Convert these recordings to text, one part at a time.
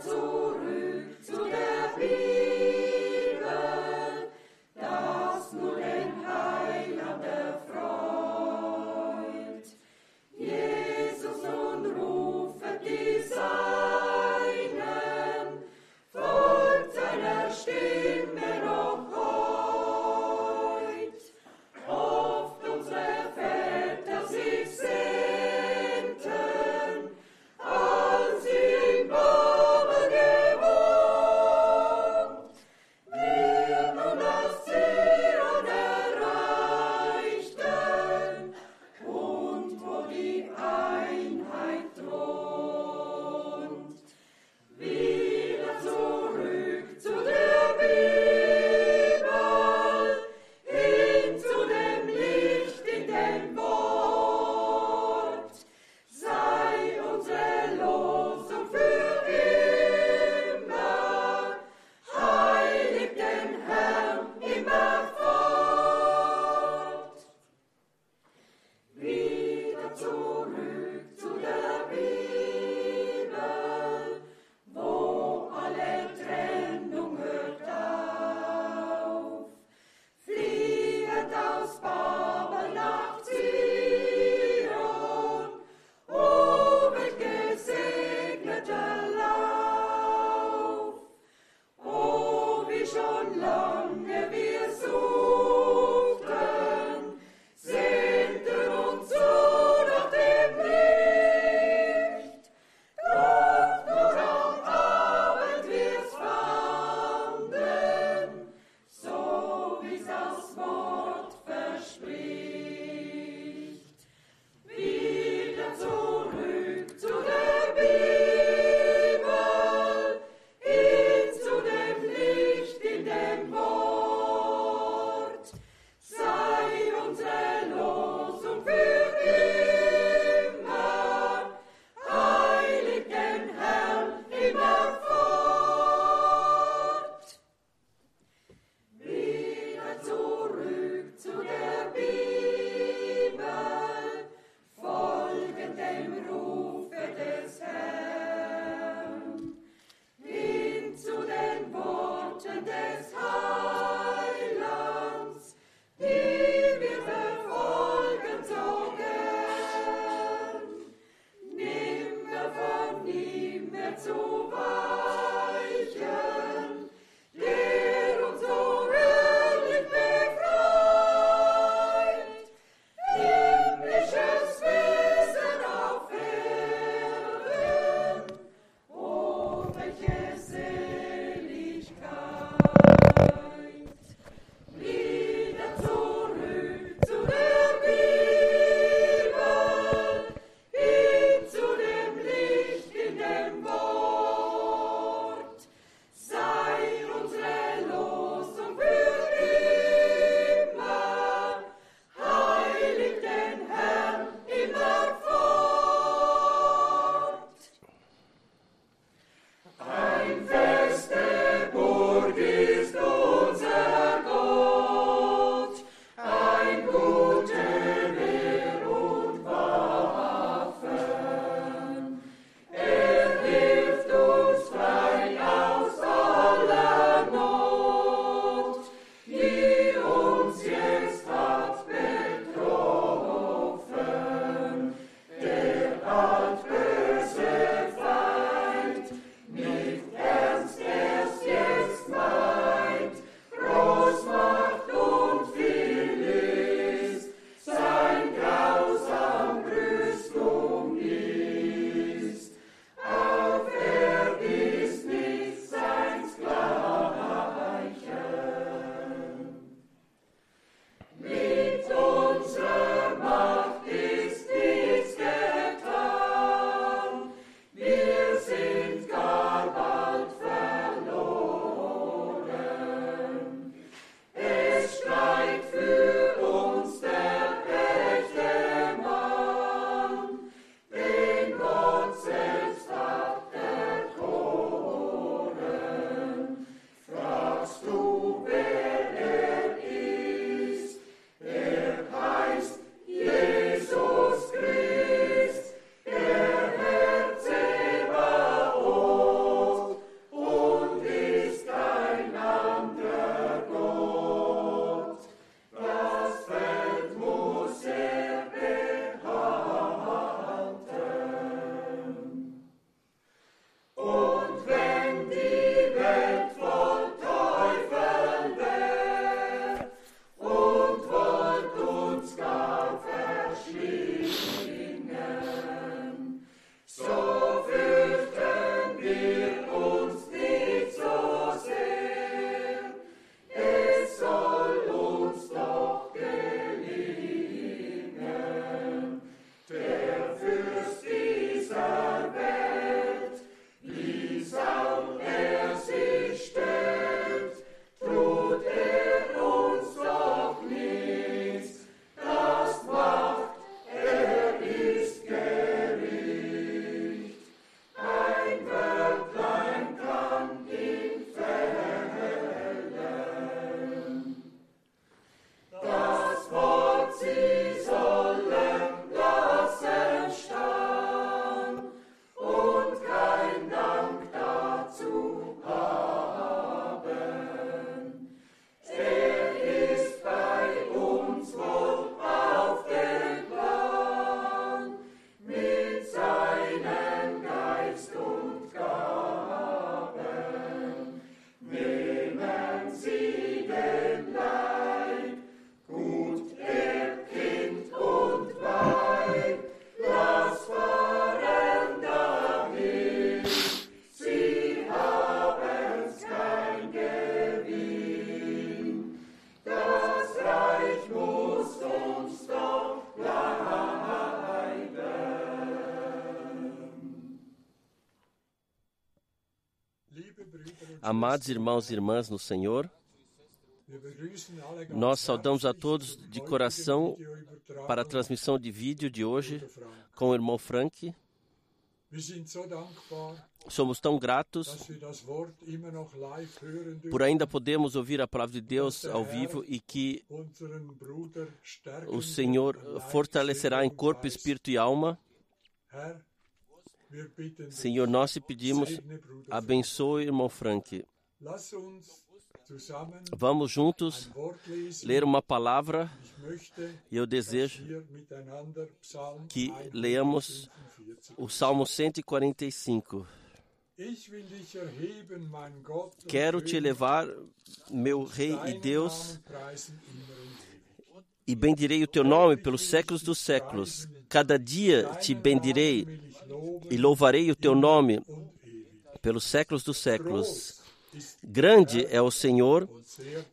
zurück zu der Bibel. Amados irmãos e irmãs no Senhor, nós saudamos a todos de coração para a transmissão de vídeo de hoje com o irmão Frank. Somos tão gratos por ainda podermos ouvir a palavra de Deus ao vivo e que o Senhor fortalecerá em corpo, espírito e alma. Senhor, nós te pedimos, abençoe o irmão Frank. Vamos juntos ler uma palavra e eu desejo que leamos o Salmo 145. Quero te elevar, meu Rei e Deus, e bendirei o teu nome pelos séculos dos séculos. Cada dia te bendirei e louvarei o teu nome pelos séculos dos séculos. Grande é o Senhor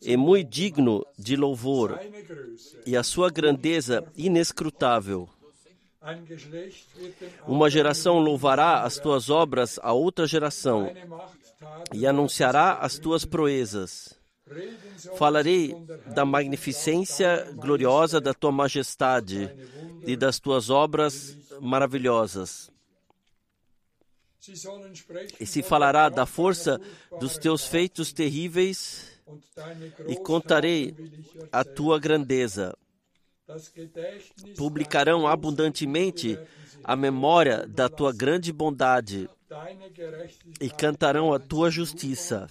e muito digno de louvor, e a sua grandeza inescrutável. Uma geração louvará as tuas obras a outra geração e anunciará as tuas proezas. Falarei da magnificência gloriosa da tua majestade e das tuas obras maravilhosas. E se falará da força dos teus feitos terríveis, e contarei a tua grandeza. Publicarão abundantemente a memória da tua grande bondade e cantarão a tua justiça.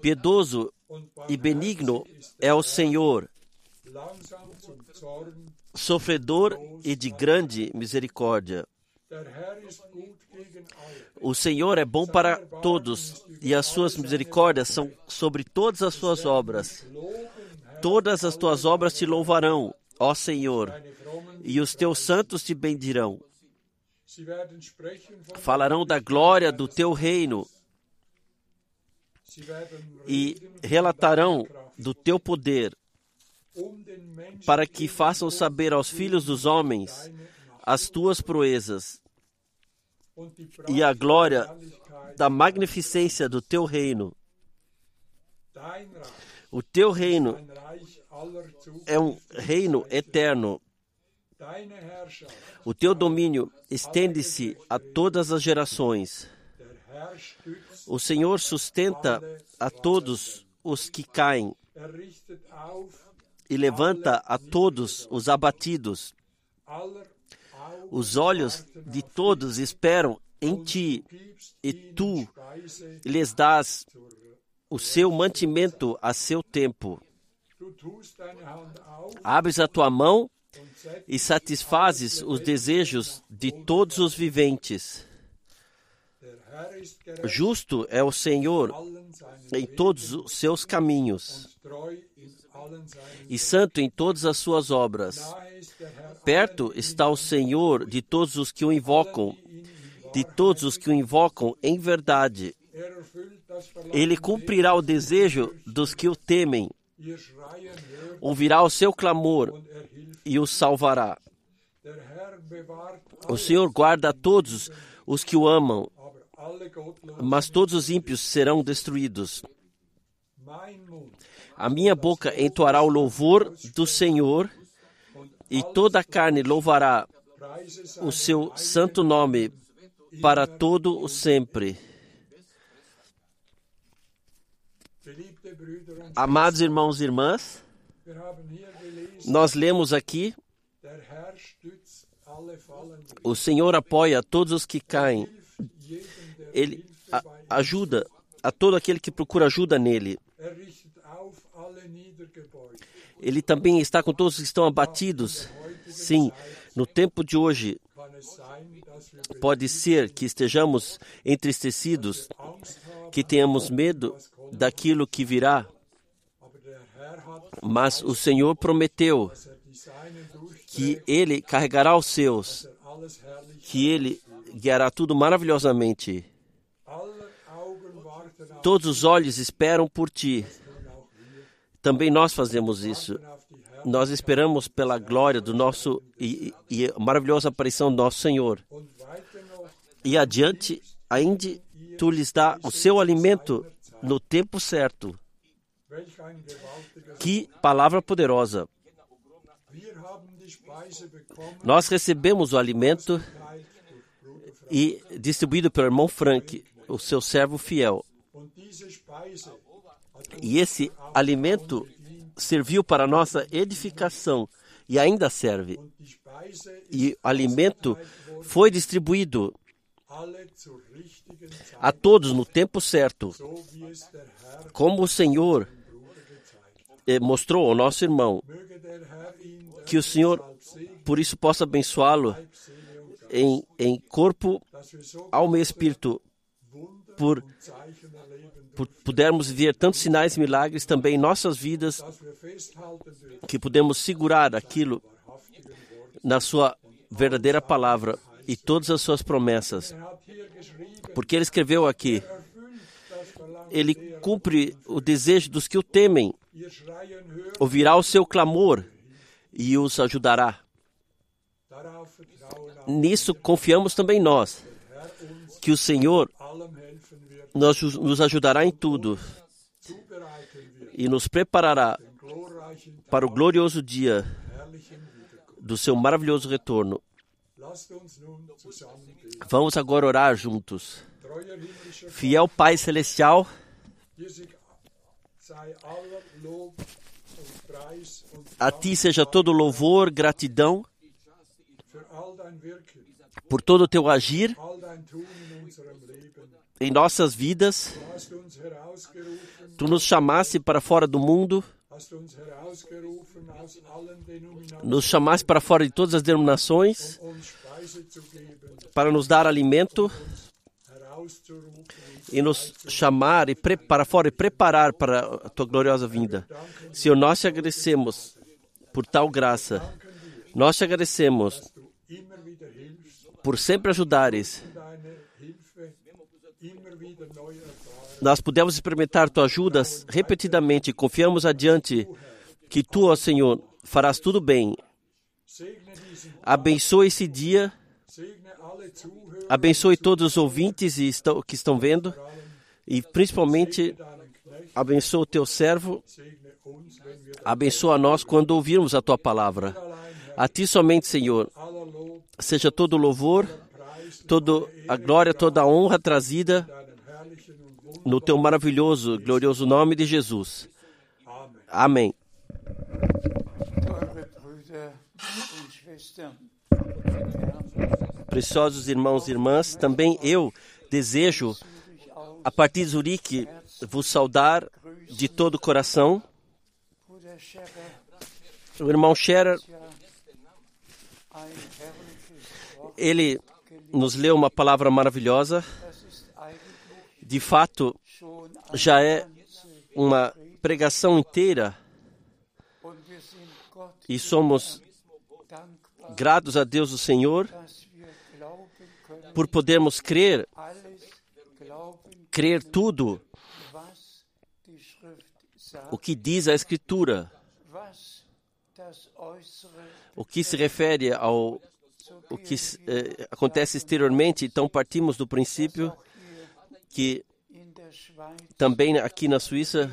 Piedoso e benigno é o Senhor, sofredor e de grande misericórdia. O Senhor é bom para todos e as suas misericórdias são sobre todas as suas obras. Todas as tuas obras te louvarão, ó Senhor, e os teus santos te bendirão. Falarão da glória do teu reino e relatarão do teu poder, para que façam saber aos filhos dos homens as tuas proezas e a glória da magnificência do teu reino. O teu reino é um reino eterno. O teu domínio estende-se a todas as gerações. O Senhor sustenta a todos os que caem e levanta a todos os abatidos. Os olhos de todos esperam em ti, e tu lhes dás o seu mantimento a seu tempo. Abres a tua mão e satisfazes os desejos de todos os viventes. Justo é o Senhor em todos os seus caminhos e santo em todas as suas obras. Perto está o Senhor de todos os que o invocam, de todos os que o invocam em verdade. Ele cumprirá o desejo dos que o temem, ouvirá o seu clamor e o salvará. O Senhor guarda todos os que o amam, mas todos os ímpios serão destruídos. A minha boca entoará o louvor do Senhor, e toda a carne louvará o seu santo nome para todo o sempre. Amados irmãos e irmãs, nós lemos aqui: o Senhor apoia todos os que caem, Ele ajuda a todo aquele que procura ajuda nele. Ele também está com todos que estão abatidos. Sim, no tempo de hoje, pode ser que estejamos entristecidos, que tenhamos medo daquilo que virá. Mas o Senhor prometeu que Ele carregará os seus, que Ele guiará tudo maravilhosamente. Todos os olhos esperam por ti. Também nós fazemos isso. Nós esperamos pela glória do nosso e, e maravilhosa aparição do nosso Senhor. E adiante ainda tu lhes dá o seu alimento no tempo certo. Que palavra poderosa! Nós recebemos o alimento e distribuído pelo irmão Frank, o seu servo fiel. E esse alimento serviu para nossa edificação e ainda serve. E o alimento foi distribuído a todos no tempo certo, como o Senhor eh, mostrou ao nosso irmão. Que o Senhor, por isso, possa abençoá-lo em, em corpo, alma e espírito, por, pudermos ver tantos sinais e milagres também em nossas vidas, que podemos segurar aquilo na sua verdadeira palavra e todas as suas promessas. Porque ele escreveu aqui, ele cumpre o desejo dos que o temem, ouvirá o seu clamor e os ajudará. Nisso confiamos também nós, que o Senhor nos, nos ajudará em tudo e nos preparará para o glorioso dia do seu maravilhoso retorno. Vamos agora orar juntos. Fiel Pai Celestial, a Ti seja todo louvor, gratidão por todo o Teu agir em nossas vidas. Tu nos chamaste para fora do mundo, nos chamaste para fora de todas as denominações, para nos dar alimento e nos chamar e para fora e preparar para a tua gloriosa vinda. Senhor, nós te agradecemos por tal graça. Nós te agradecemos por sempre ajudares. Nós podemos experimentar tua ajuda repetidamente confiamos adiante que tu, ó Senhor, farás tudo bem. Abençoe esse dia. Abençoe todos os ouvintes que estão vendo. E principalmente abençoe o teu servo. Abençoa nós quando ouvirmos a tua palavra. A ti somente, Senhor, seja todo louvor, toda a glória, toda a honra trazida no teu maravilhoso, glorioso nome de Jesus. Amém. Preciosos irmãos e irmãs, também eu desejo, a partir de Zurique, vos saudar de todo o coração. O irmão Scherer, ele nos leu uma palavra maravilhosa. De fato, já é uma pregação inteira. E somos gratos a Deus o Senhor por podermos crer, crer tudo o que diz a Escritura, o que se refere ao o que eh, acontece exteriormente. Então partimos do princípio que também aqui na Suíça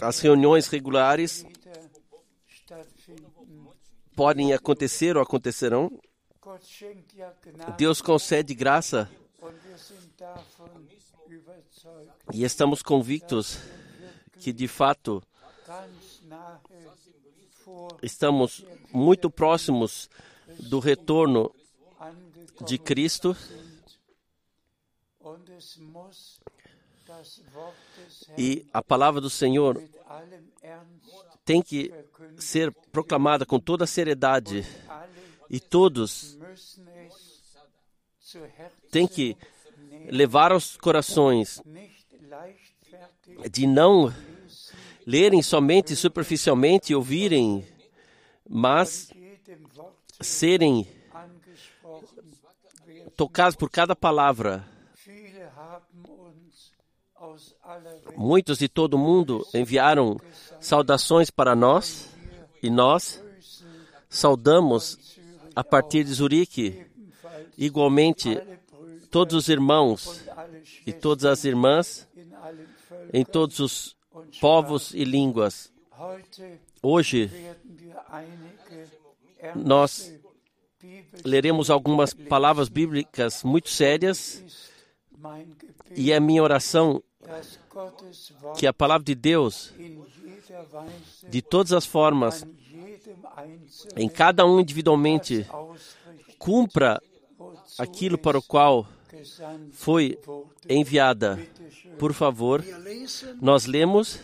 as reuniões regulares podem acontecer ou acontecerão. Deus concede graça e estamos convictos que de fato estamos muito próximos do retorno de Cristo. E a palavra do Senhor tem que ser proclamada com toda a seriedade. E todos têm que levar aos corações de não lerem somente superficialmente ouvirem, mas serem tocados por cada palavra. Muitos de todo o mundo enviaram saudações para nós e nós saudamos a partir de Zurique Igualmente, todos os irmãos e todas as irmãs em todos os povos e línguas. Hoje, nós leremos algumas palavras bíblicas muito sérias e é minha oração que a palavra de Deus, de todas as formas, em cada um individualmente, cumpra aquilo para o qual foi enviada. Por favor, nós lemos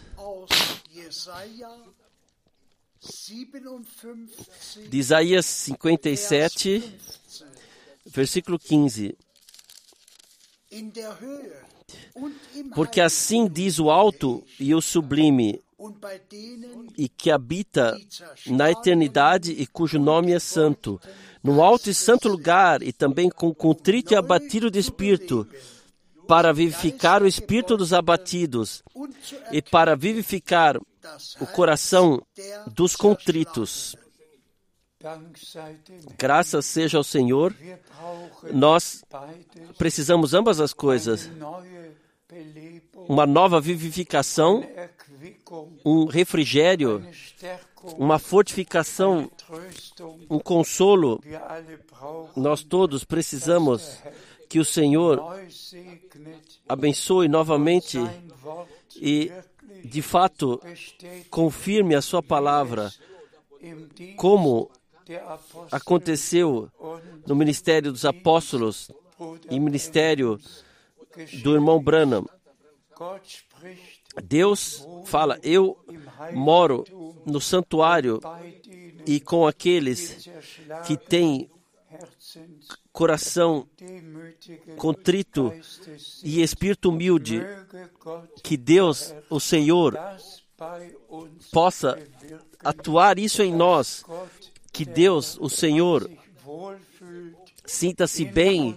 de Isaías 57, versículo 15. Porque assim diz o alto e o sublime, e que habita na eternidade e cujo nome é santo, no alto e santo lugar, e também com contrito e abatido de espírito, para vivificar o espírito dos abatidos e para vivificar o coração dos contritos. Graças seja ao Senhor, nós precisamos ambas as coisas. Uma nova vivificação, um refrigério, uma fortificação, um consolo. Nós todos precisamos que o Senhor abençoe novamente e, de fato, confirme a Sua palavra, como aconteceu no ministério dos apóstolos e ministério do irmão Branham. Deus fala: Eu moro no santuário e com aqueles que têm coração contrito e espírito humilde, que Deus, o Senhor, possa atuar isso em nós, que Deus, o Senhor, sinta-se bem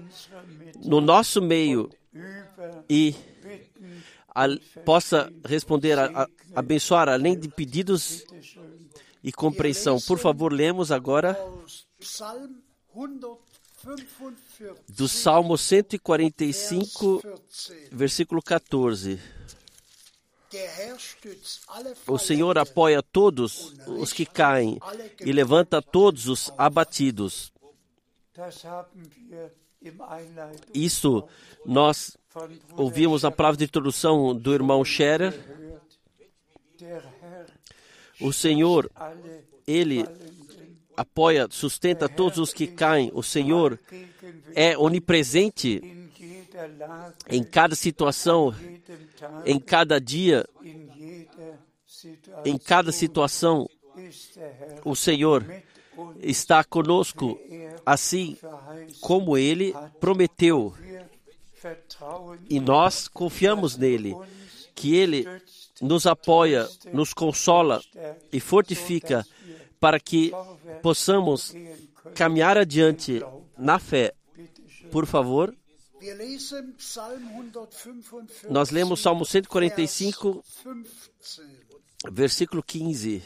no nosso meio e a, possa responder, a, a, abençoar além de pedidos e compreensão. Por favor, lemos agora do Salmo 145, versículo 14. O Senhor apoia todos os que caem e levanta todos os abatidos. Isso nós ouvimos a palavra de introdução do irmão Scherer. O Senhor, Ele apoia, sustenta todos os que caem. O Senhor é onipresente em cada situação, em cada dia, em cada situação. O Senhor está conosco, assim como Ele prometeu. E nós confiamos nele, que Ele nos apoia, nos consola e fortifica para que possamos caminhar adiante na fé. Por favor, nós lemos Salmo 145, versículo 15.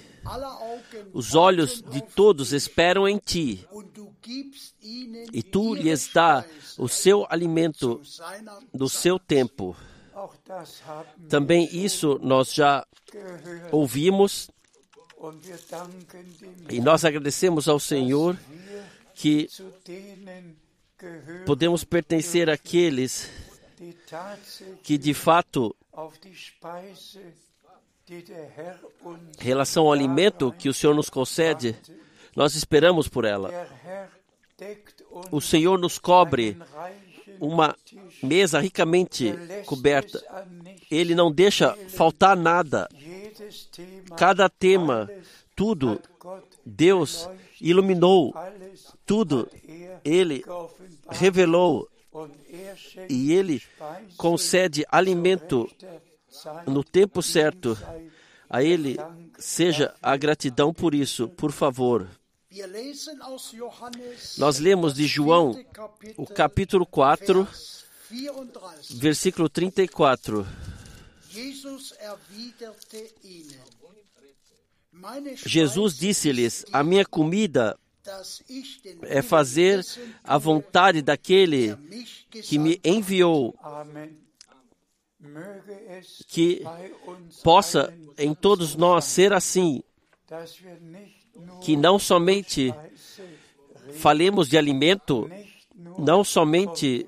Os olhos de todos esperam em ti, e tu lhes dá o seu alimento no seu tempo. Também isso nós já ouvimos e nós agradecemos ao Senhor que podemos pertencer àqueles que de fato, relação ao alimento que o Senhor nos concede, nós esperamos por ela. O Senhor nos cobre uma mesa ricamente coberta. Ele não deixa faltar nada. Cada tema, tudo, Deus iluminou, tudo, Ele revelou e Ele concede alimento no tempo certo. A Ele seja a gratidão por isso, por favor. Nós lemos de João, o capítulo 4, versículo 34. Jesus disse-lhes: A minha comida é fazer a vontade daquele que me enviou, que possa em todos nós ser assim, que não somente falemos de alimento, não somente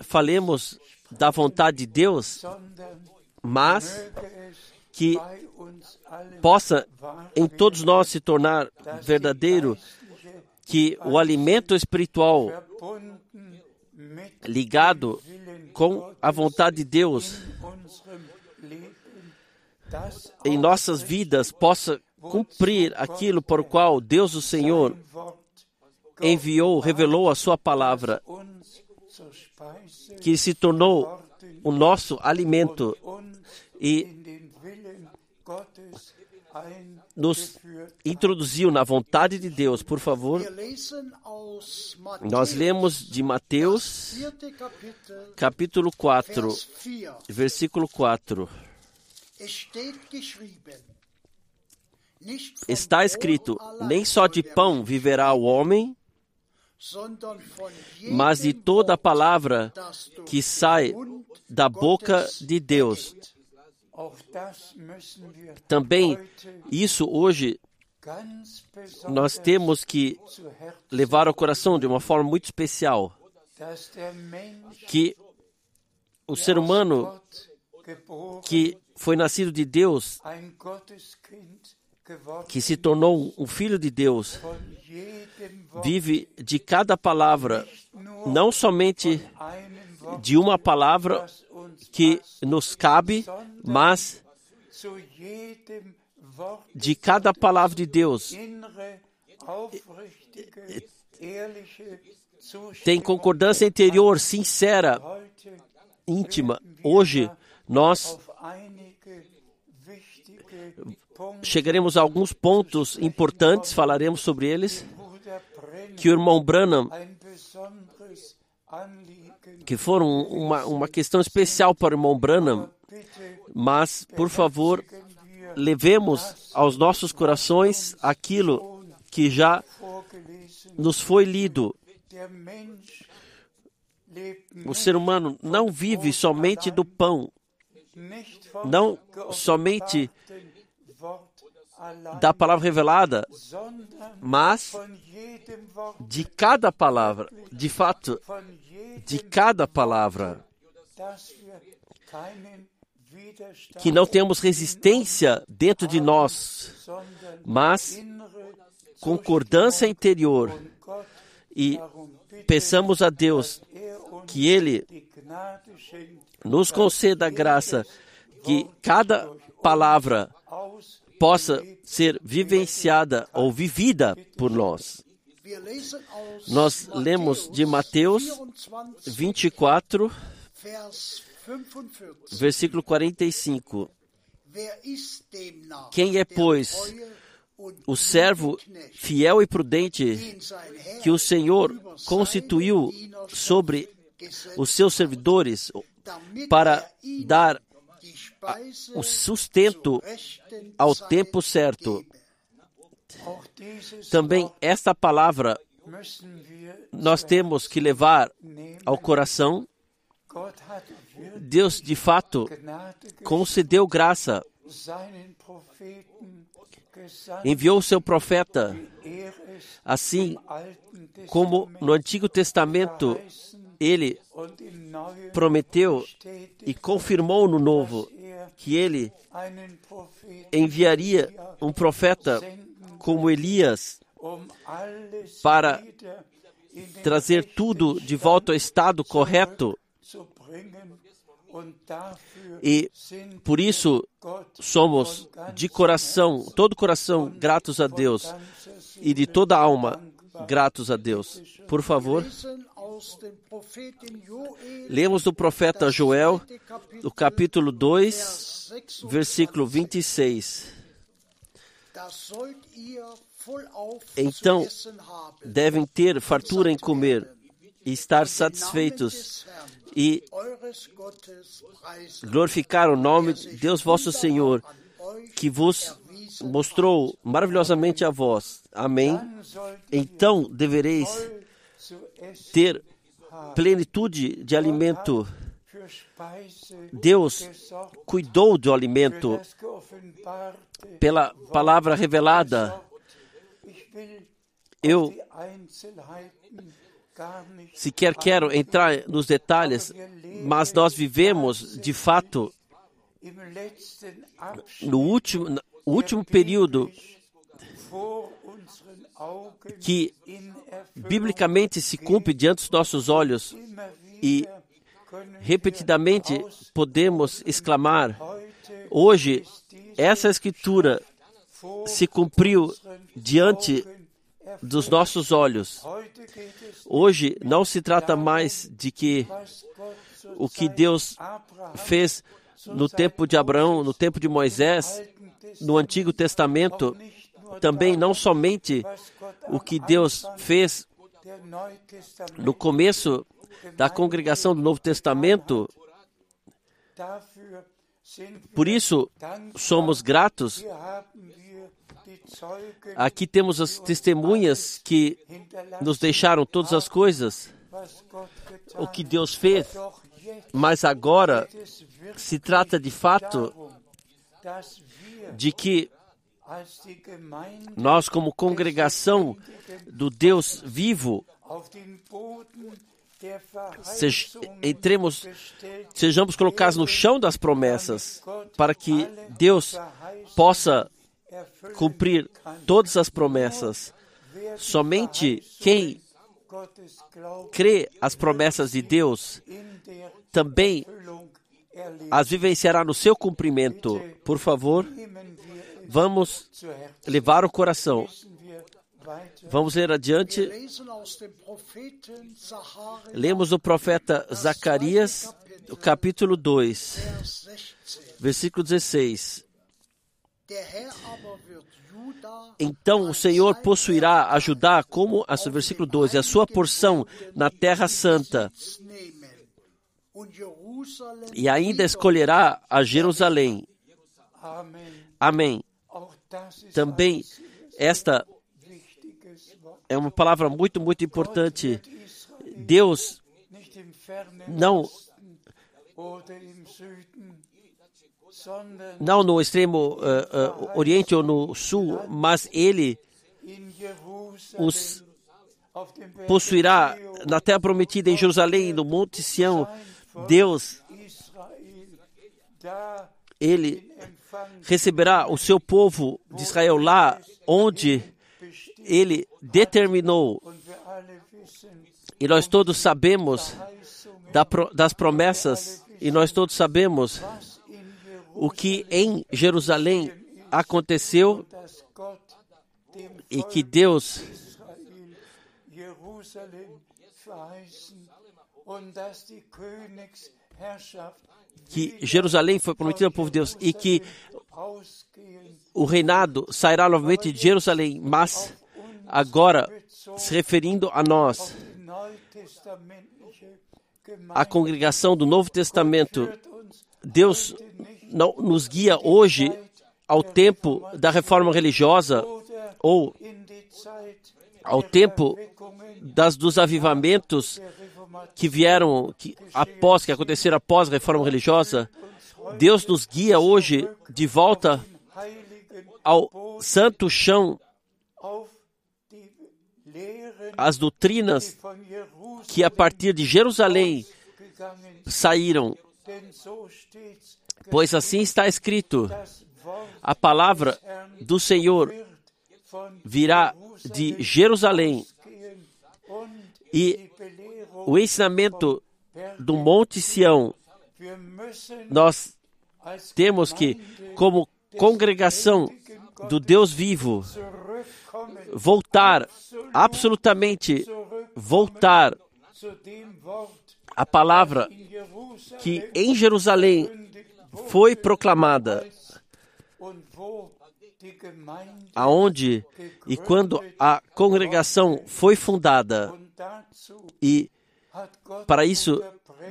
falemos da vontade de Deus, mas que possa em todos nós se tornar verdadeiro, que o alimento espiritual ligado com a vontade de Deus em nossas vidas possa cumprir aquilo por qual Deus, o Senhor, enviou, revelou a Sua palavra, que se tornou o nosso alimento e nos introduziu na vontade de Deus. Por favor, nós lemos de Mateus, capítulo 4, versículo 4. Está escrito: nem só de pão viverá o homem, mas de toda a palavra que sai da boca de Deus. Também isso hoje nós temos que levar ao coração de uma forma muito especial que o ser humano que foi nascido de Deus, que se tornou um filho de Deus, vive de cada palavra, não somente de uma palavra que nos cabe, mas de cada palavra de Deus. Tem concordância interior sincera, íntima. Hoje nós chegaremos a alguns pontos importantes, falaremos sobre eles, que o irmão Branham, que foram uma, uma questão especial para o irmão Branham, mas, por favor, levemos aos nossos corações aquilo que já nos foi lido. O ser humano não vive somente do pão, não somente da palavra revelada, mas de cada palavra, de fato, de cada palavra. Que não temos resistência dentro de nós, mas concordância interior. E peçamos a Deus que Ele nos conceda a graça que cada palavra possa ser vivenciada ou vivida por nós. Nós lemos de Mateus 24, versículo 45. Quem é, pois, o servo fiel e prudente que o Senhor constituiu sobre os seus servidores para dar o sustento ao tempo certo. Também esta palavra nós temos que levar ao coração. Deus, de fato, concedeu graça, enviou seu profeta, assim como no Antigo Testamento ele prometeu e confirmou no Novo que ele enviaria um profeta como Elias para trazer tudo de volta ao estado correto. E por isso somos de coração, todo coração, gratos a Deus e de toda alma gratos a Deus. Por favor. Lemos do profeta Joel, o capítulo 2, versículo 26. Então devem ter fartura em comer e estar satisfeitos e glorificar o nome de Deus vosso Senhor, que vos mostrou maravilhosamente a vós. Amém. Então devereis ter plenitude de alimento. Deus cuidou do alimento pela palavra revelada. Eu sequer quero entrar nos detalhes, mas nós vivemos, de fato, no último, último período que biblicamente se cumpre diante dos nossos olhos e repetidamente podemos exclamar: hoje essa escritura se cumpriu diante dos nossos olhos. Hoje não se trata mais de que o que Deus fez no tempo de Abraão, no tempo de Moisés, no Antigo Testamento, também não somente o que Deus fez no começo da congregação do Novo Testamento. Por isso, somos gratos. Aqui temos as testemunhas que nos deixaram todas as coisas, o que Deus fez, mas agora se trata de fato de que nós, como congregação do Deus vivo, entremos, sejamos colocados no chão das promessas, para que Deus possa cumprir todas as promessas. Somente quem crê as promessas de Deus também as vivenciará no seu cumprimento. Por favor, vamos levar o coração. Vamos ler adiante. Lemos o profeta Zacarias, capítulo 2, versículo 16. Então o Senhor possuirá a Judá como, versículo 12, a sua porção na terra santa e ainda escolherá a Jerusalém. Amém. Também esta é uma palavra muito, muito importante. Deus não não no extremo uh, uh, oriente ou no sul, mas ele os possuirá na terra prometida em Jerusalém, no Monte Sião. Deus, ele receberá o seu povo de Israel lá onde ele determinou. E nós todos sabemos das promessas, e nós todos sabemos o que em Jerusalém aconteceu e que Deus que Jerusalém foi prometida ao povo de Deus e que o reinado sairá novamente de Jerusalém, mas agora se referindo a nós, a congregação do Novo Testamento, Deus não nos guia hoje ao tempo da reforma religiosa ou ao tempo das, dos avivamentos que vieram que, após, que aconteceram após a reforma religiosa, Deus nos guia hoje de volta ao santo chão, as doutrinas que a partir de Jerusalém saíram. Pois assim está escrito: a palavra do Senhor virá de Jerusalém e o ensinamento do Monte Sião, nós temos que, como congregação do Deus vivo, voltar, absolutamente voltar à palavra que em Jerusalém foi proclamada, aonde e quando a congregação foi fundada, e para isso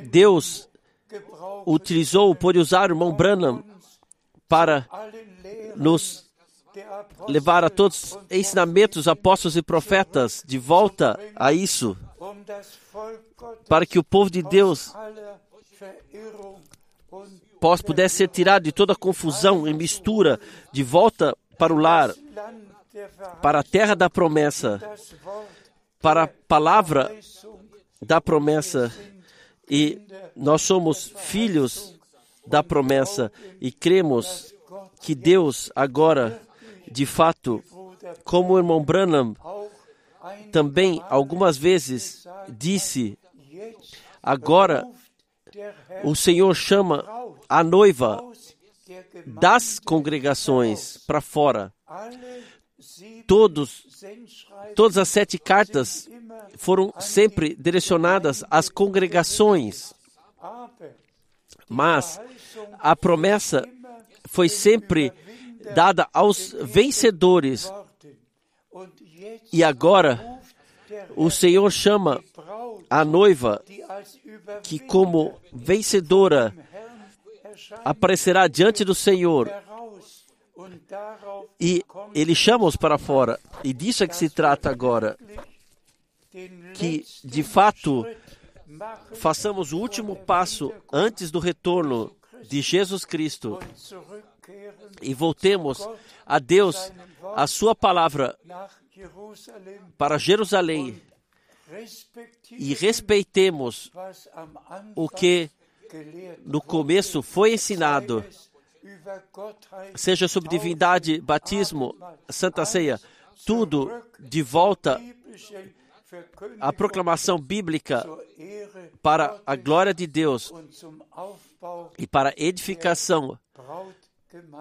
Deus utilizou, pode usar o irmão Branham para nos levar a todos os ensinamentos, apóstolos e profetas de volta a isso, para que o povo de Deus pudesse ser tirado de toda confusão e mistura de volta para o lar, para a terra da promessa, para a palavra da promessa. E nós somos filhos da promessa e cremos que Deus agora, de fato, como o irmão Branham também algumas vezes disse, agora o Senhor chama a noiva das congregações para fora. Todos, todas as sete cartas foram sempre direcionadas às congregações, mas a promessa foi sempre dada aos vencedores. E agora o Senhor chama a noiva que, como vencedora, aparecerá diante do Senhor. E ele chama-os para fora. E disso é que se trata agora. Que, de fato, façamos o último passo antes do retorno de Jesus Cristo e voltemos a Deus, a Sua palavra, para Jerusalém. E respeitemos o que no começo foi ensinado, seja sobre divindade, batismo, santa ceia, tudo de volta à proclamação bíblica para a glória de Deus e para a edificação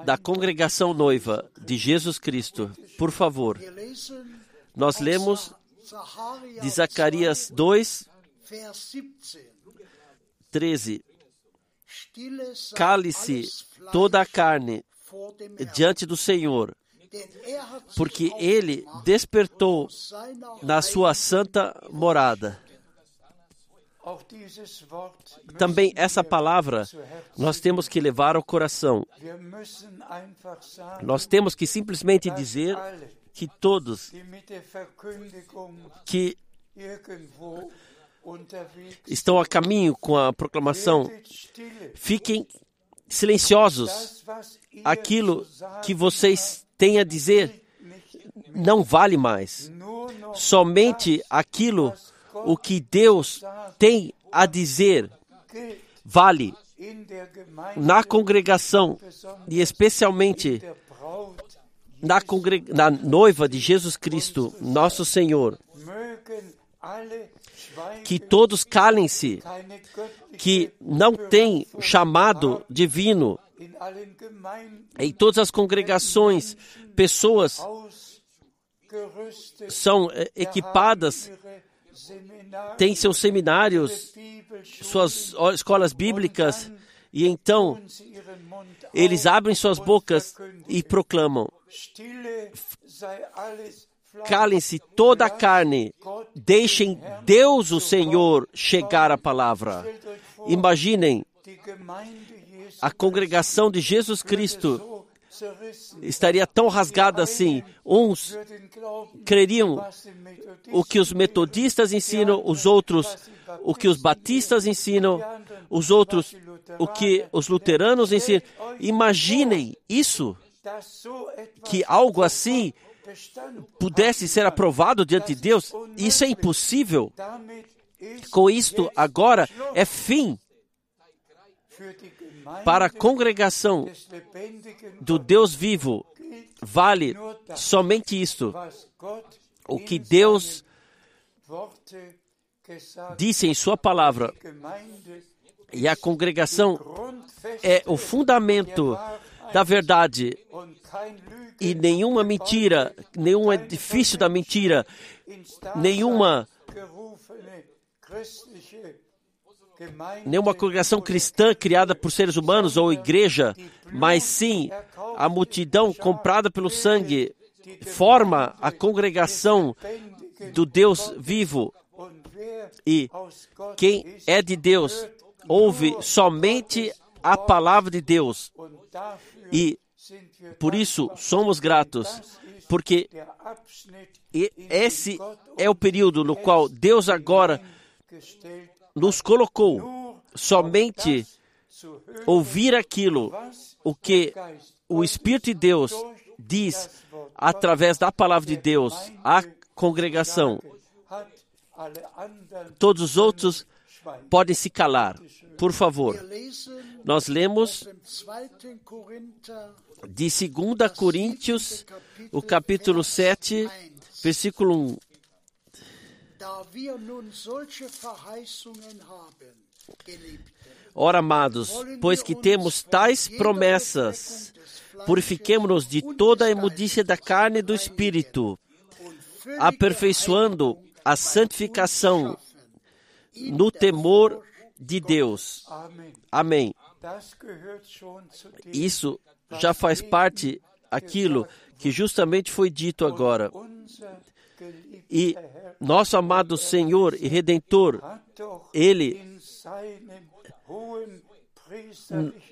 da congregação noiva de Jesus Cristo. Por favor, nós lemos de Zacarias 2, 13. Cale-se toda a carne diante do Senhor, porque ele despertou na sua santa morada. Também essa palavra nós temos que levar ao coração. Nós temos que simplesmente dizer que todos que estão a caminho com a proclamação fiquem silenciosos. Aquilo que vocês têm a dizer não vale mais. Somente aquilo o que Deus tem a dizer vale na congregação e especialmente na, na noiva de Jesus Cristo, nosso Senhor. Que todos calem-se, que não tem chamado divino em todas as congregações, pessoas são eh, equipadas, têm seus seminários, suas escolas bíblicas, e então eles abrem suas bocas e proclamam: Calem-se toda a carne, deixem Deus, o Senhor, chegar à palavra. Imaginem a congregação de Jesus Cristo estaria tão rasgada assim. Uns creriam o que os metodistas ensinam, os outros o que os batistas ensinam, os outros o que os luteranos ensinam. Imaginem isso que algo assim pudesse ser aprovado diante de Deus, isso é impossível. Com isto, agora é fim para a congregação do Deus vivo. Vale somente isto. O que Deus disse em Sua palavra. E a congregação é o fundamento da verdade e nenhuma mentira, nenhum edifício da mentira, nenhuma nenhuma congregação cristã criada por seres humanos ou igreja, mas sim a multidão comprada pelo sangue forma a congregação do Deus vivo. E quem é de Deus ouve somente a palavra de Deus. E por isso somos gratos. porque esse é o período no qual Deus agora nos colocou somente ouvir aquilo, o que o Espírito de Deus diz através da palavra de Deus à congregação. Todos os outros podem se calar. Por favor. Nós lemos de 2 Coríntios, o capítulo 7, versículo 1. Ora, amados, pois que temos tais promessas, purifiquemo-nos de toda a imundícia da carne e do espírito, aperfeiçoando a santificação no temor de Deus. Amém. Isso já faz parte aquilo que justamente foi dito agora. E nosso amado Senhor e Redentor, Ele,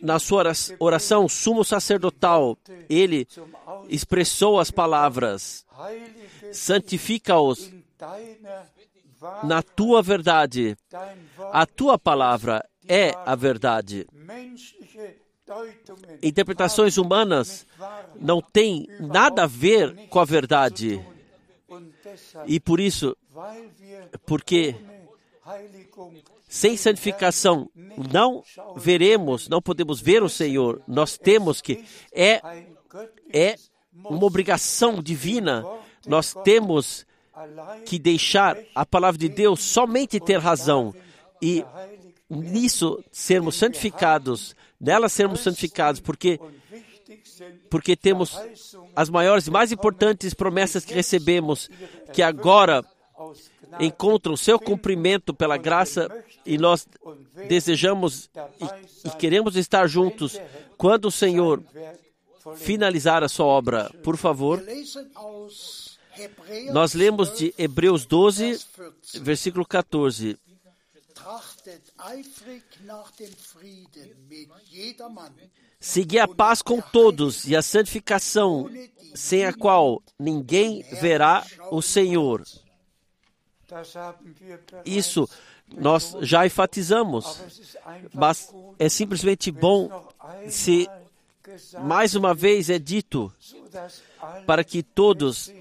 na sua oração sumo sacerdotal, Ele expressou as palavras: santifica-os na tua verdade. A tua palavra é a verdade. Interpretações humanas não têm nada a ver com a verdade. E por isso, porque sem santificação não veremos, não podemos ver o Senhor. Nós temos que é é uma obrigação divina. Nós temos que deixar a palavra de Deus somente ter razão e nisso sermos santificados, nela sermos santificados, porque porque temos as maiores e mais importantes promessas que recebemos, que agora encontram seu cumprimento pela graça e nós desejamos e, e queremos estar juntos quando o Senhor finalizar a sua obra. Por favor. Nós lemos de Hebreus 12, versículo 14. Segui a paz com todos e a santificação, sem a qual ninguém verá o Senhor. Isso nós já enfatizamos, mas é simplesmente bom se mais uma vez é dito para que todos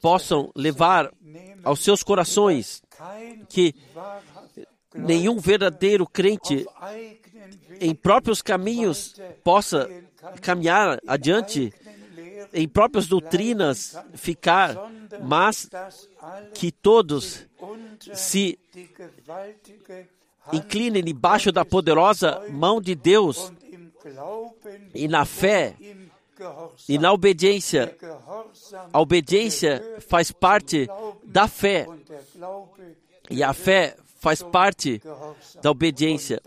possam levar aos seus corações que nenhum verdadeiro crente em próprios caminhos possa caminhar adiante, em próprias doutrinas ficar, mas que todos se inclinem debaixo da poderosa mão de Deus e na fé e na obediência. A obediência faz parte da fé. E a fé faz parte da obediência.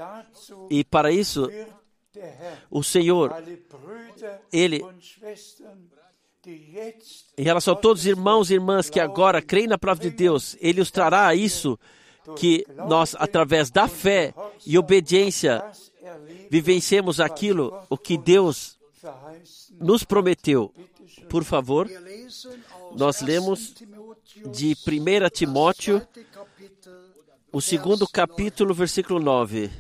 E para isso, o Senhor, Ele, em relação a todos os irmãos e irmãs que agora creem na palavra de Deus, Ele os trará isso que nós, através da fé e obediência, vivenciemos aquilo, o que Deus nos prometeu. Por favor, nós lemos de 1 Timóteo, o segundo capítulo, versículo 9.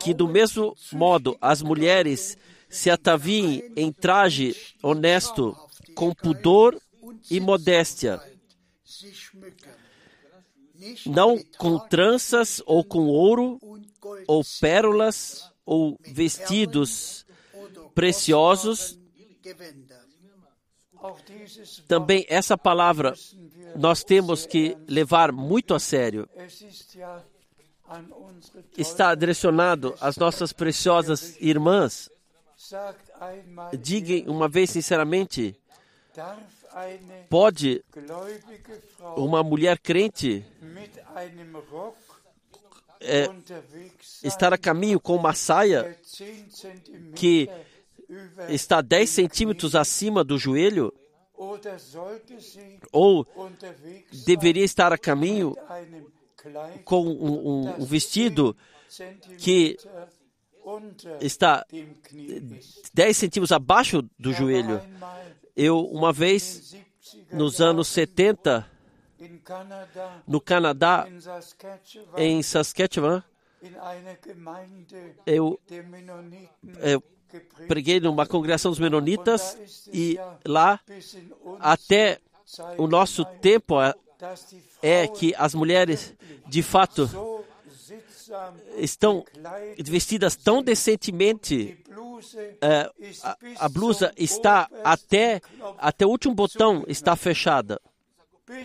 Que do mesmo modo as mulheres se ataviem em traje honesto, com pudor e modéstia, não com tranças ou com ouro ou pérolas ou vestidos preciosos. Também essa palavra nós temos que levar muito a sério. Está direcionado às nossas preciosas irmãs. Digam uma vez sinceramente: pode uma mulher crente é, estar a caminho com uma saia que está 10 centímetros acima do joelho? Ou deveria estar a caminho com um, um, um vestido que está 10 centímetros abaixo do joelho. Eu, uma vez, nos anos 70, no Canadá, em Saskatchewan, eu, eu preguei numa congregação dos menonitas e lá até o nosso tempo é que as mulheres de fato estão vestidas tão decentemente é, a, a, blusa está até até o último botão está fechada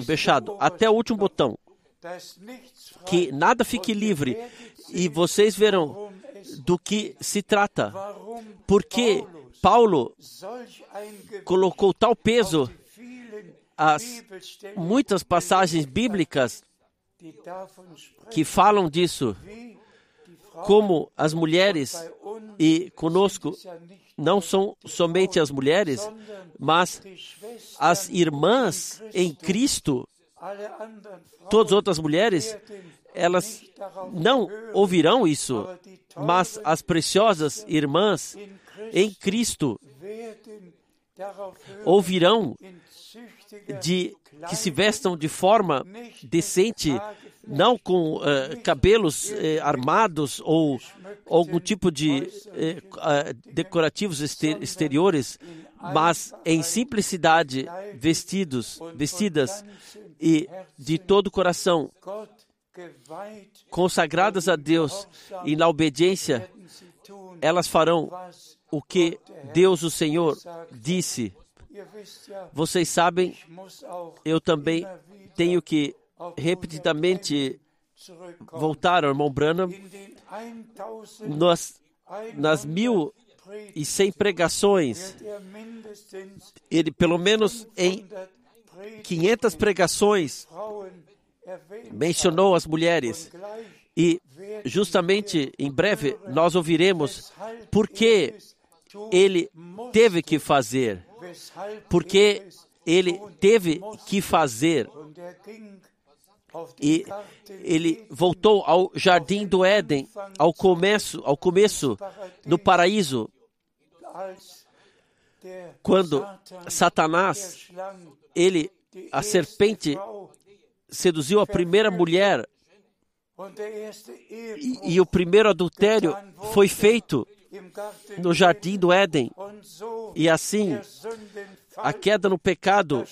fechado até o último botão que nada fique livre. E vocês verão do que se trata. Porque Paulo colocou tal peso as muitas passagens bíblicas que falam disso, como as mulheres e conosco não são somente as mulheres, mas as irmãs em Cristo, todas as outras mulheres, elas não ouvirão isso, mas as preciosas irmãs em Cristo ouvirão de que se vestam de forma decente, não com uh, cabelos uh, armados ou algum tipo de uh, decorativos exteriores, mas em simplicidade vestidos, vestidas e de todo o coração consagradas a Deus e na obediência, elas farão o que Deus, o Senhor, disse. Vocês sabem, eu também tenho que repetidamente voltar ao irmão Branham nas, nas mil e cem pregações, ele pelo menos em 500 pregações mencionou as mulheres. E justamente em breve nós ouviremos por que ele teve que fazer. Porque ele teve que fazer. E ele voltou ao jardim do Éden, ao começo, ao começo no paraíso, quando Satanás, ele, a serpente, seduziu a primeira mulher e, e o primeiro adultério foi feito no jardim do Éden. E assim, a queda no pecado,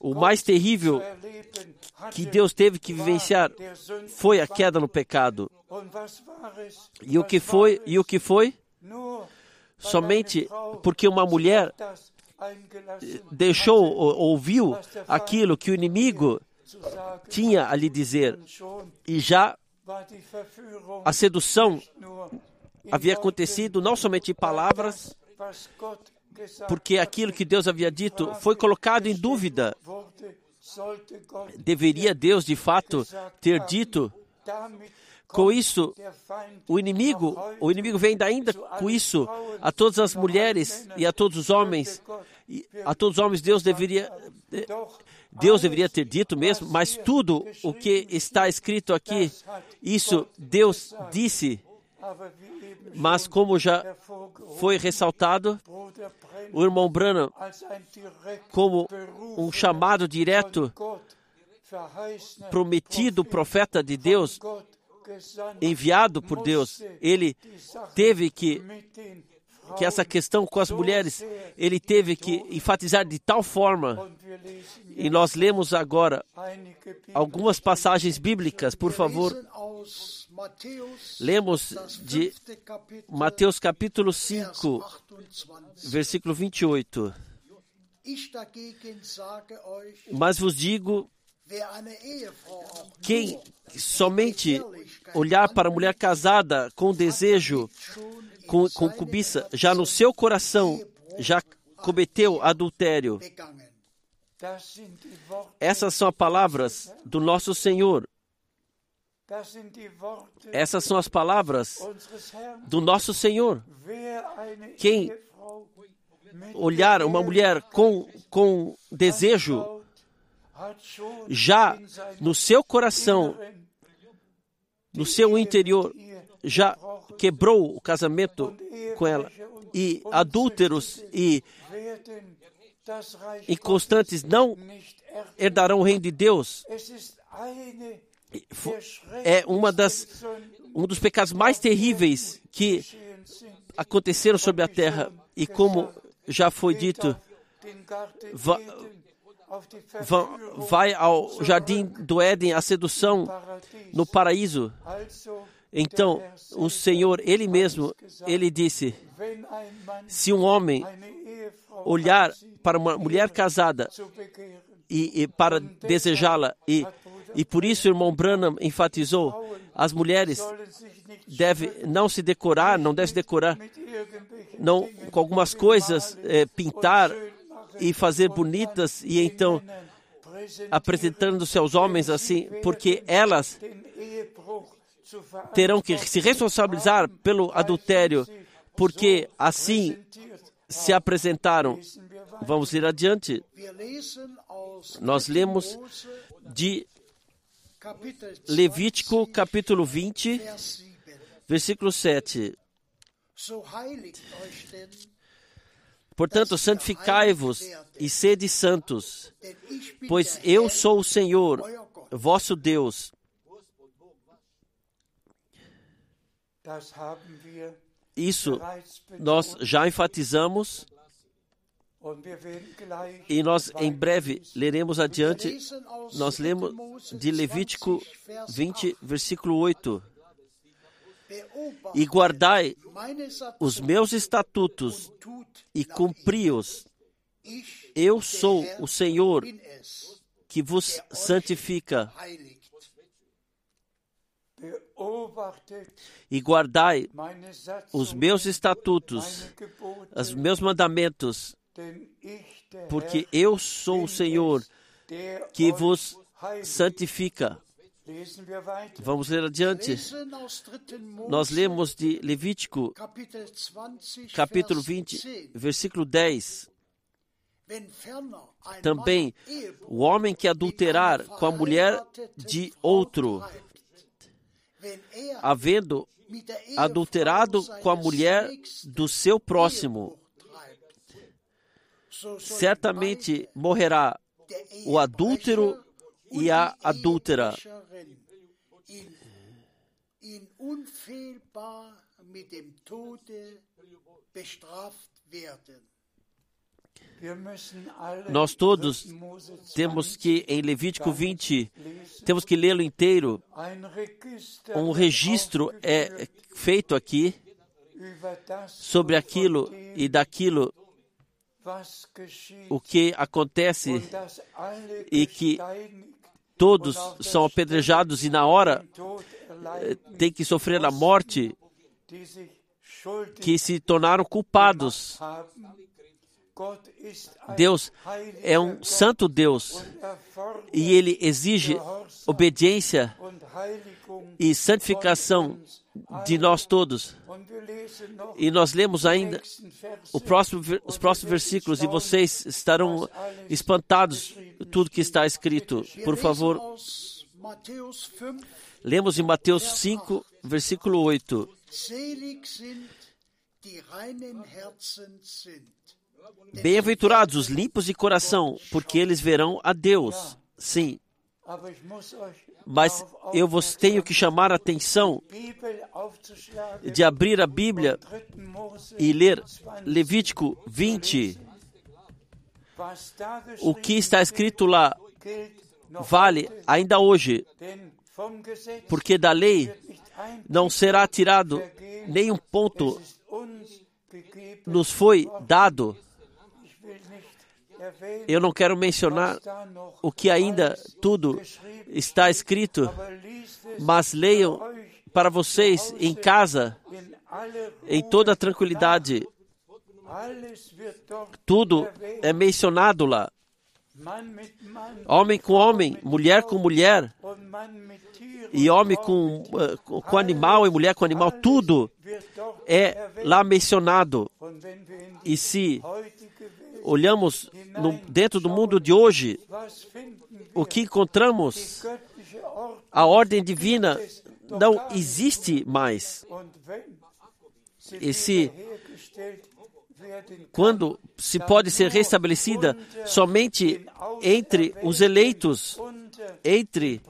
o mais terrível que Deus teve que vivenciar foi a queda no pecado. E o que foi? E o que foi? Somente porque uma mulher deixou, ouviu aquilo que o inimigo tinha a lhe dizer. E já a sedução havia acontecido não somente em palavras, porque aquilo que Deus havia dito foi colocado em dúvida. Deveria Deus, de fato, ter dito com isso, o inimigo, o inimigo vem ainda com isso a todas as mulheres e a todos os homens. a todos os homens Deus deveria Deus deveria ter dito mesmo, mas tudo o que está escrito aqui, isso Deus disse. Mas como já foi ressaltado, o irmão Branham, como um chamado direto, prometido profeta de Deus, enviado por Deus, ele teve que que essa questão com as mulheres, ele teve que enfatizar de tal forma. E nós lemos agora algumas passagens bíblicas, por favor. Lemos de Mateus capítulo 5, versículo 28. Mas vos digo quem somente olhar para a mulher casada com desejo, com, com cobiça, já no seu coração, já cometeu adultério. Essas são as palavras do nosso Senhor. Essas são as palavras do nosso Senhor. Quem olhar uma mulher com, com desejo, já no seu coração, no seu interior, já quebrou o casamento com ela. E adúlteros e inconstantes não herdarão o reino de Deus. É uma das um dos pecados mais terríveis que aconteceram sobre a terra e como já foi dito, vai ao jardim do Éden, a sedução no paraíso. Então, o Senhor, Ele mesmo, Ele disse: se um homem olhar para uma mulher casada e, e para desejá-la, e, e por isso o irmão Branham enfatizou, as mulheres devem não se decorar, não devem se decorar, não com algumas coisas é, pintar e fazer bonitas e então apresentando-se aos homens assim, porque elas terão que se responsabilizar pelo adultério, porque assim se apresentaram. Vamos ir adiante. Nós lemos de Levítico capítulo 20, versículo 7. Portanto, santificai-vos e sede santos, pois eu sou o Senhor, vosso Deus. Isso nós já enfatizamos e nós em breve leremos adiante. Nós lemos de Levítico 20, versículo 8. E guardai os meus estatutos e cumpri-os. Eu sou o Senhor que vos santifica. E guardai os meus estatutos, os meus mandamentos, porque eu sou o Senhor que vos santifica. Vamos ler adiante. Nós lemos de Levítico, capítulo 20, versículo 10. Também o homem que adulterar com a mulher de outro, havendo adulterado com a mulher do seu próximo, certamente morrerá o adúltero e a adúltera. Nós todos temos que, em Levítico 20, temos que lê-lo inteiro. Um registro é feito aqui sobre aquilo e daquilo o que acontece e que todos são apedrejados e na hora eh, tem que sofrer a morte, que se tornaram culpados. Deus é um santo Deus e ele exige obediência e santificação de nós todos. E nós lemos ainda próximo, os próximos versículos e vocês estarão espantados tudo que está escrito. Por favor, lemos em Mateus 5, versículo 8. Bem-aventurados os limpos de coração, porque eles verão a Deus. Sim. Mas eu vos tenho que chamar a atenção de abrir a Bíblia e ler Levítico 20. O que está escrito lá vale ainda hoje, porque da lei não será tirado nenhum ponto nos foi dado eu não quero mencionar o que ainda tudo está escrito, mas leiam para vocês em casa, em toda tranquilidade. Tudo é mencionado lá. Homem com homem, mulher com mulher, e homem com, eh, com animal e mulher com animal, tudo é lá mencionado. E se olhamos no, dentro do mundo de hoje, o que encontramos, a ordem divina não existe mais. E se quando se pode ser restabelecida somente entre os eleitos, entre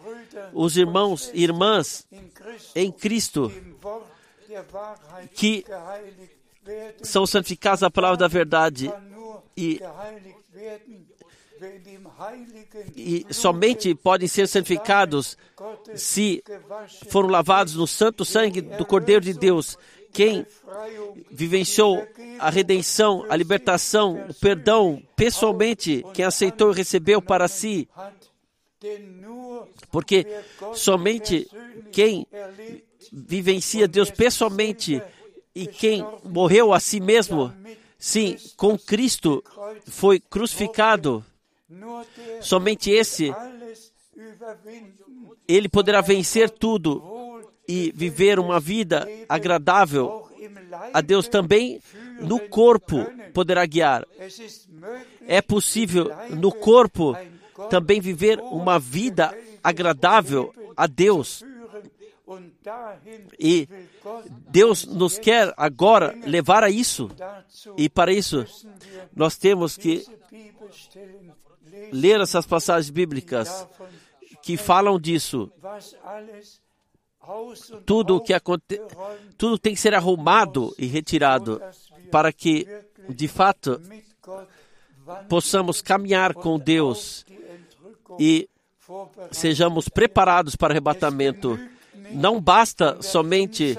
os irmãos e irmãs em Cristo, que são santificados na palavra da verdade e, e somente podem ser santificados se foram lavados no santo sangue do Cordeiro de Deus. Quem vivenciou a redenção, a libertação, o perdão pessoalmente, quem aceitou e recebeu para si, porque somente quem vivencia Deus pessoalmente e quem morreu a si mesmo, sim, com Cristo foi crucificado, somente esse, ele poderá vencer tudo e viver uma vida agradável a Deus também no corpo poderá guiar. É possível no corpo também viver uma vida agradável a Deus. E Deus nos quer agora levar a isso. E para isso, nós temos que ler essas passagens bíblicas que falam disso. Tudo que aconte... tudo tem que ser arrumado e retirado para que, de fato, possamos caminhar com Deus e sejamos preparados para o arrebatamento. Não basta somente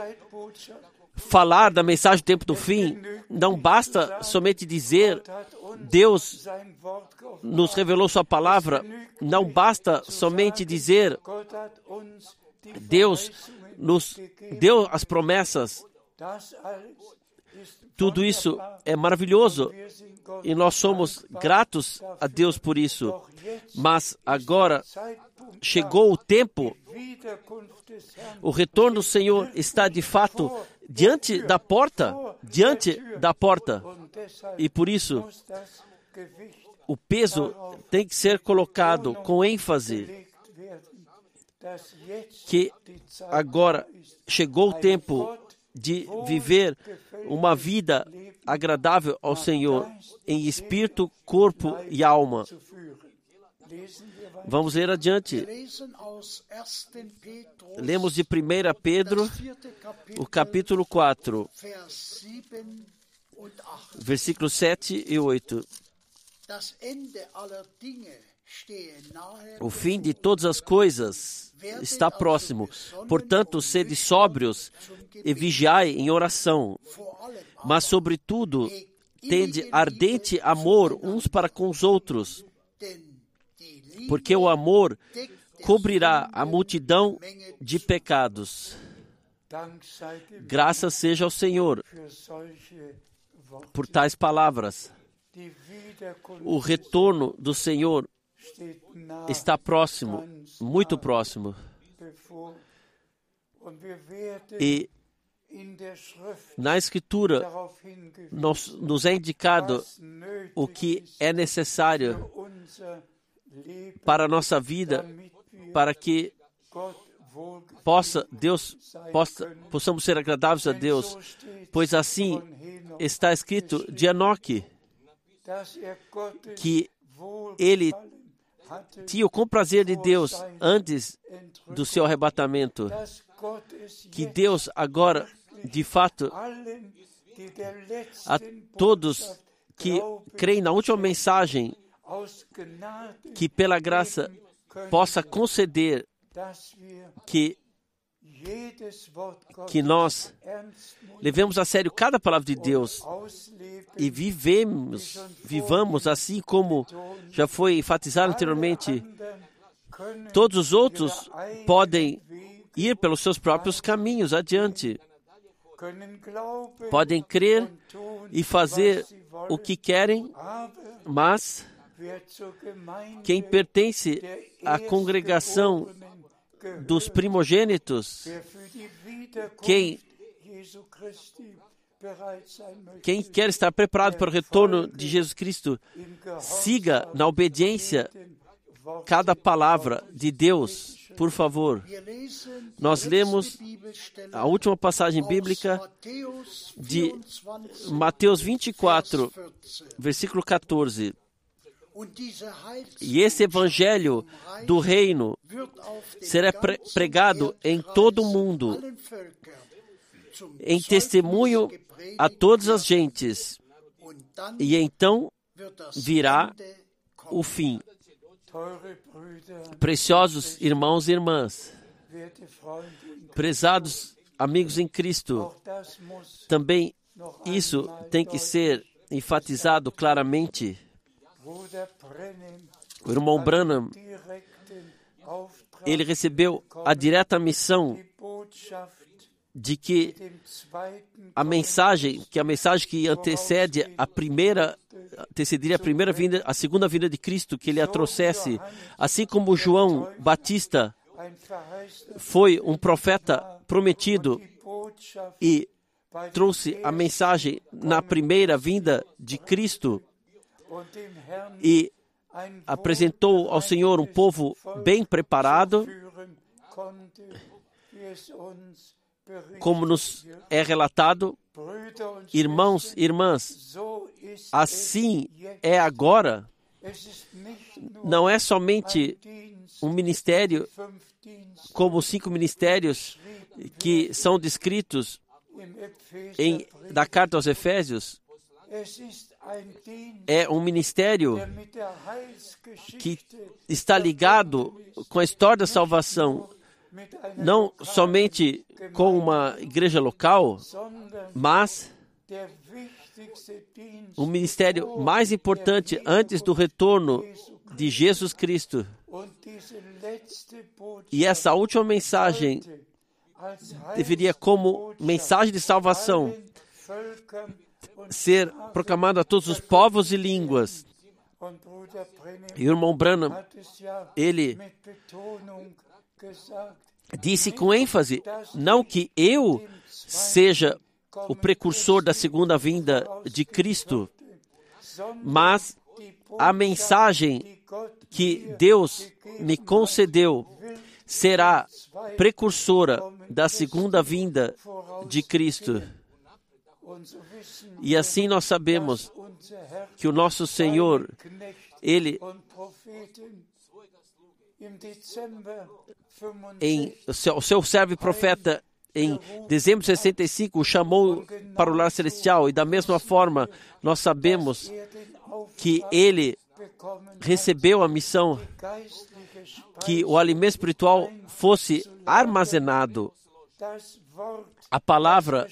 falar da mensagem do tempo do fim, não basta somente dizer Deus nos revelou Sua palavra, não basta somente dizer Deus nos deu as promessas. Tudo isso é maravilhoso e nós somos gratos a Deus por isso. Mas agora chegou o tempo, o retorno do Senhor está de fato diante da porta, diante da porta. E por isso, o peso tem que ser colocado com ênfase que agora chegou o tempo de viver uma vida agradável ao Senhor em espírito, corpo e alma. Vamos ler adiante. Lemos de 1 Pedro, o capítulo 4, versículos 7 e 8. O fim de todas as coisas está próximo. Portanto, sede sóbrios e vigiai em oração. Mas, sobretudo, tende ardente amor uns para com os outros, porque o amor cobrirá a multidão de pecados. Graças seja ao Senhor por tais palavras. O retorno do Senhor está próximo, muito próximo. E na Escritura nos, nos é indicado o que é necessário para a nossa vida, para que possa Deus possa, possamos ser agradáveis a Deus, pois assim está escrito de Enoque que ele tinha o comprazer de Deus antes do seu arrebatamento, que Deus agora, de fato, a todos que creem na última mensagem, que pela graça possa conceder que que nós levemos a sério cada palavra de Deus e vivemos, vivamos assim como já foi enfatizado anteriormente. Todos os outros podem ir pelos seus próprios caminhos adiante. Podem crer e fazer o que querem, mas quem pertence à congregação dos primogênitos, quem, quem quer estar preparado para o retorno de Jesus Cristo, siga na obediência cada palavra de Deus Por favor, nós lemos a última passagem bíblica de Mateus 24, versículo 14. E esse evangelho do reino será pregado em todo o mundo, em testemunho a todas as gentes, e então virá o fim. Preciosos irmãos e irmãs, prezados amigos em Cristo, também isso tem que ser enfatizado claramente. O irmão Branham, ele recebeu a direta missão de que a mensagem, que a mensagem que antecede a primeira, antecederia a primeira vinda, a segunda vinda de Cristo, que ele a trouxesse, assim como João Batista foi um profeta prometido e trouxe a mensagem na primeira vinda de Cristo e apresentou ao Senhor um povo bem preparado como nos é relatado, irmãos e irmãs, assim é agora. Não é somente um ministério como os cinco ministérios que são descritos em, da carta aos Efésios. É um ministério que está ligado com a história da salvação não somente com uma igreja local, mas o ministério mais importante antes do retorno de Jesus Cristo. E essa última mensagem deveria, como mensagem de salvação, ser proclamada a todos os povos e línguas. E o irmão Branham, ele disse com ênfase: não que eu seja o precursor da segunda vinda de Cristo, mas a mensagem que Deus me concedeu será precursora da segunda vinda de Cristo. E assim nós sabemos que o nosso Senhor, Ele em o seu, servo profeta em dezembro de 65 o chamou para o lar celestial e da mesma forma nós sabemos que ele recebeu a missão que o alimento espiritual fosse armazenado. A palavra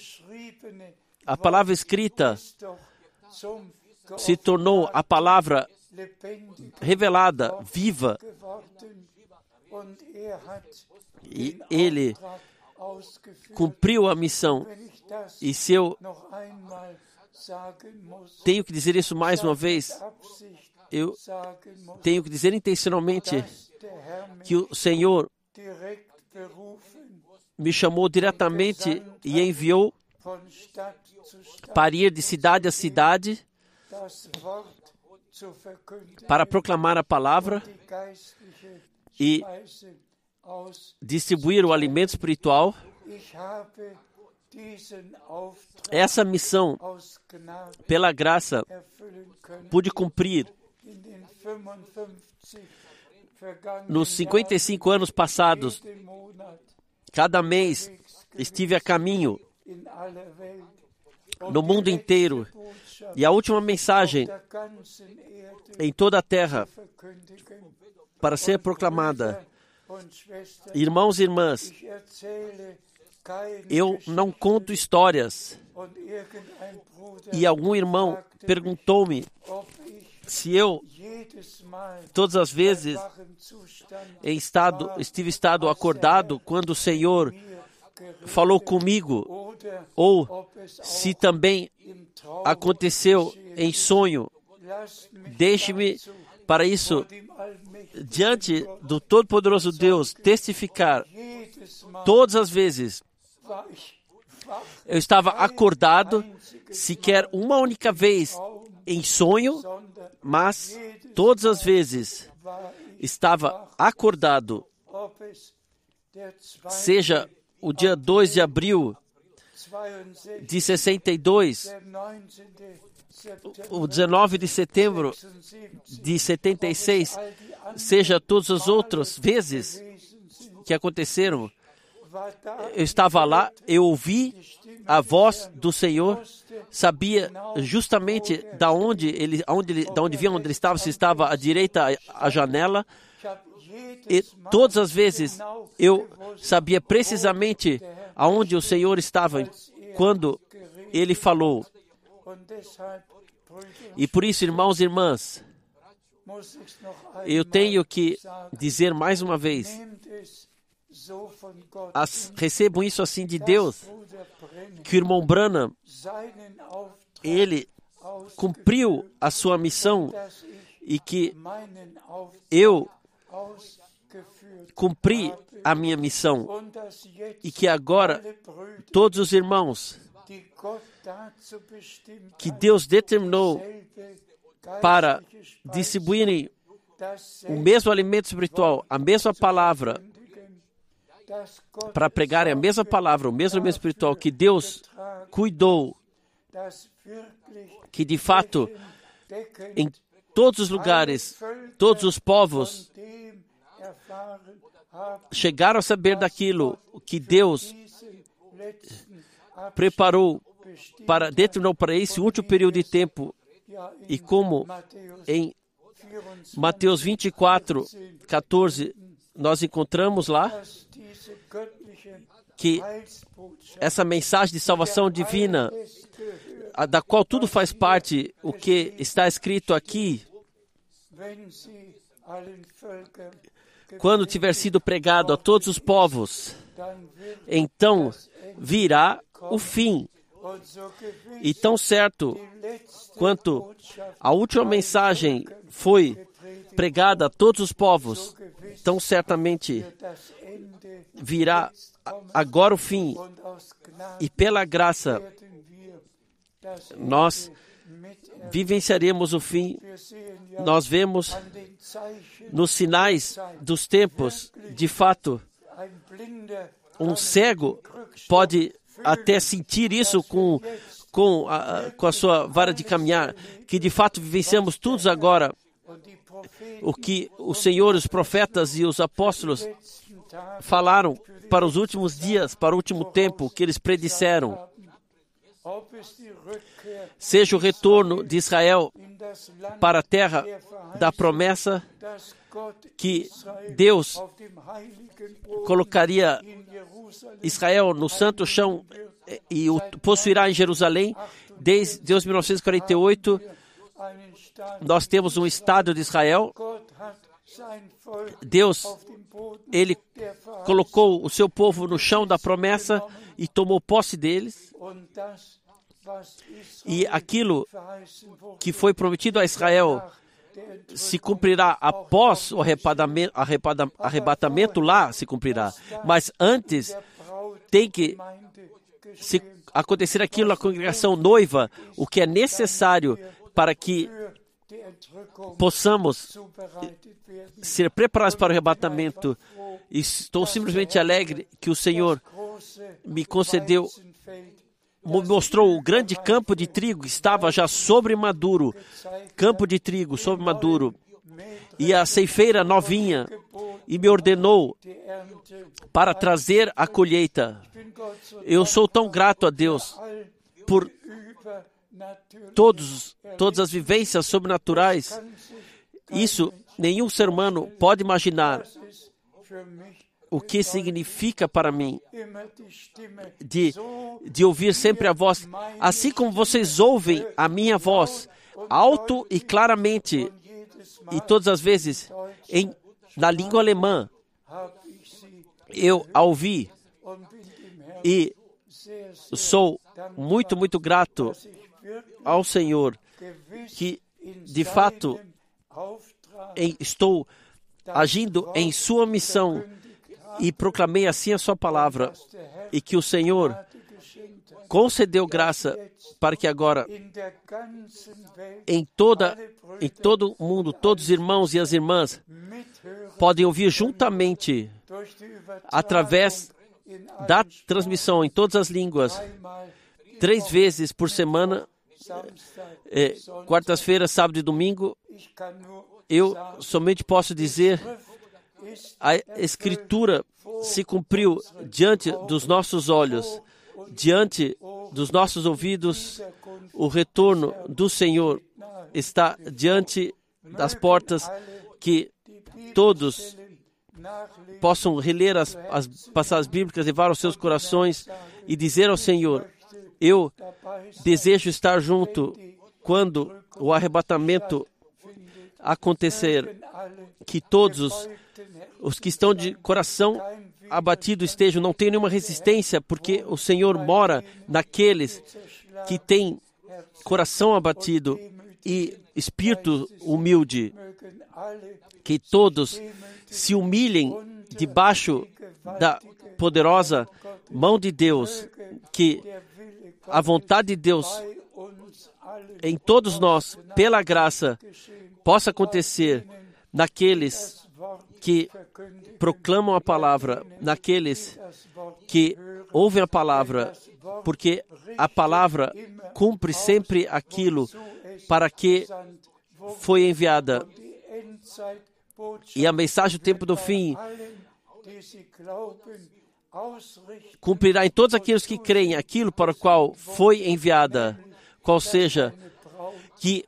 a palavra escrita se tornou a palavra revelada, viva, e ele cumpriu a missão. E se eu tenho que dizer isso mais uma vez, eu tenho que dizer intencionalmente que o Senhor me chamou diretamente e enviou para ir de cidade a cidade para proclamar a palavra e distribuir o alimento espiritual. Essa missão, pela graça, pude cumprir nos 55 anos passados. Cada mês estive a caminho no mundo inteiro e a última mensagem em toda a terra para ser proclamada. Irmãos e irmãs, eu não conto histórias. E algum irmão perguntou-me se eu, todas as vezes, em estado, estive estado acordado quando o Senhor falou comigo, ou se também aconteceu em sonho. Deixe-me para isso diante do Todo-Poderoso Deus, testificar todas as vezes. Eu estava acordado, sequer uma única vez em sonho, mas todas as vezes estava acordado seja o dia 2 de abril de 62, o 19 de setembro de 76, seja todas as outras vezes que aconteceram, eu estava lá, eu ouvi a voz do Senhor, sabia justamente da onde ele, onde ele, da onde vinha, onde ele estava, se estava à direita a janela, e todas as vezes eu sabia precisamente aonde o Senhor estava quando ele falou. E por isso, irmãos e irmãs, eu tenho que dizer mais uma vez: as, recebo isso assim de Deus, que o irmão Branham, ele cumpriu a sua missão e que eu cumpri a minha missão e que agora todos os irmãos que Deus determinou para distribuírem o mesmo alimento espiritual, a mesma palavra, para pregarem a mesma palavra, o mesmo alimento espiritual que Deus cuidou, que de fato todos os lugares, todos os povos chegaram a saber daquilo que Deus preparou para determinou para esse último período de tempo. E como em Mateus 24, 14 nós encontramos lá que essa mensagem de salvação divina, da qual tudo faz parte, o que está escrito aqui, quando tiver sido pregado a todos os povos, então virá o fim. E tão certo quanto a última mensagem foi pregada a todos os povos, tão certamente virá agora o fim. E pela graça, nós vivenciaremos o fim. Nós vemos nos sinais dos tempos, de fato, um cego pode até sentir isso com, com, a, com a sua vara de caminhar, que de fato vivenciamos todos agora o que os senhores, os profetas e os apóstolos falaram para os últimos dias, para o último tempo, que eles predisseram seja o retorno de Israel para a terra da promessa que Deus colocaria Israel no santo chão e o possuirá em Jerusalém. Desde 1948, nós temos um Estado de Israel. Deus, ele colocou o seu povo no chão da promessa e tomou posse deles. E aquilo que foi prometido a Israel se cumprirá após o arrebatamento, lá se cumprirá. Mas antes tem que se acontecer aquilo na congregação noiva, o que é necessário para que possamos ser preparados para o arrebatamento. Estou simplesmente alegre que o Senhor me concedeu mostrou o grande campo de trigo, estava já sobre maduro, campo de trigo sobre maduro, e a ceifeira novinha, e me ordenou para trazer a colheita. Eu sou tão grato a Deus por todos, todas as vivências sobrenaturais. Isso nenhum ser humano pode imaginar o que significa para mim? De, de ouvir sempre a voz, assim como vocês ouvem a minha voz, alto e claramente, e todas as vezes em, na língua alemã, eu a ouvi. E sou muito, muito grato ao Senhor que, de fato, em, estou agindo em sua missão e proclamei assim a sua palavra, e que o Senhor concedeu graça para que agora em toda em todo o mundo todos os irmãos e as irmãs podem ouvir juntamente através da transmissão em todas as línguas, três vezes por semana, é, quartas-feiras, sábado e domingo. Eu somente posso dizer a Escritura se cumpriu diante dos nossos olhos, diante dos nossos ouvidos. O retorno do Senhor está diante das portas que todos possam reler as, as passagens bíblicas, levar aos seus corações e dizer ao Senhor: Eu desejo estar junto quando o arrebatamento acontecer, que todos os que estão de coração abatido estejam, não tenham nenhuma resistência, porque o Senhor mora naqueles que têm coração abatido e espírito humilde. Que todos se humilhem debaixo da poderosa mão de Deus, que a vontade de Deus em todos nós, pela graça, possa acontecer naqueles que proclamam a palavra, naqueles que ouvem a palavra, porque a palavra cumpre sempre aquilo para que foi enviada. E a mensagem do tempo do fim cumprirá em todos aqueles que creem aquilo para o qual foi enviada, qual seja que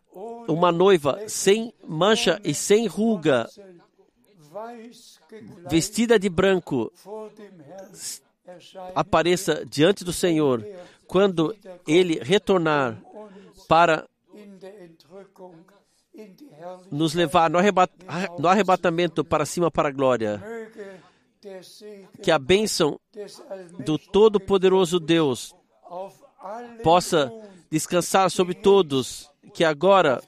uma noiva sem mancha e sem ruga, vestida de branco, apareça diante do Senhor quando ele retornar para nos levar no, arrebatamento para cima para a glória. Que a bênção do Todo-Poderoso Deus possa descansar sobre todos que agora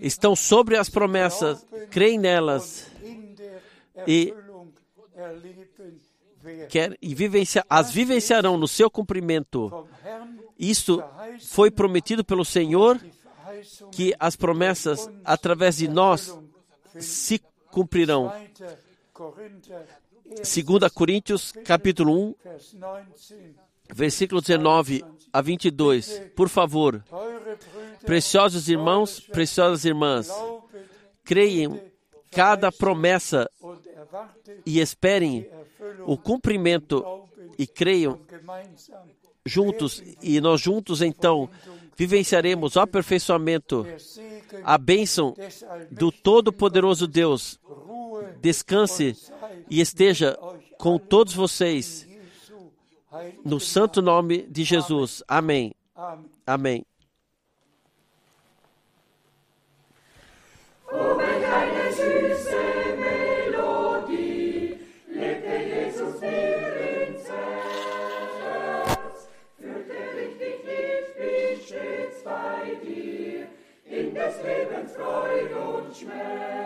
estão sobre as promessas, creem nelas e, quer, e vivencia, as vivenciarão no seu cumprimento. Isso foi prometido pelo Senhor, que as promessas através de nós se cumprirão. 2 Coríntios, capítulo 1, versículo 19 a 22. Por favor, preciosos irmãos, preciosas irmãs, creiam cada promessa e esperem o cumprimento e creiam juntos e nós juntos então vivenciaremos o aperfeiçoamento, a bênção do Todo-Poderoso Deus. Descanse e esteja com todos vocês no santo nome de Jesus. Amém. Amém. Lebens Freud und Schmerz.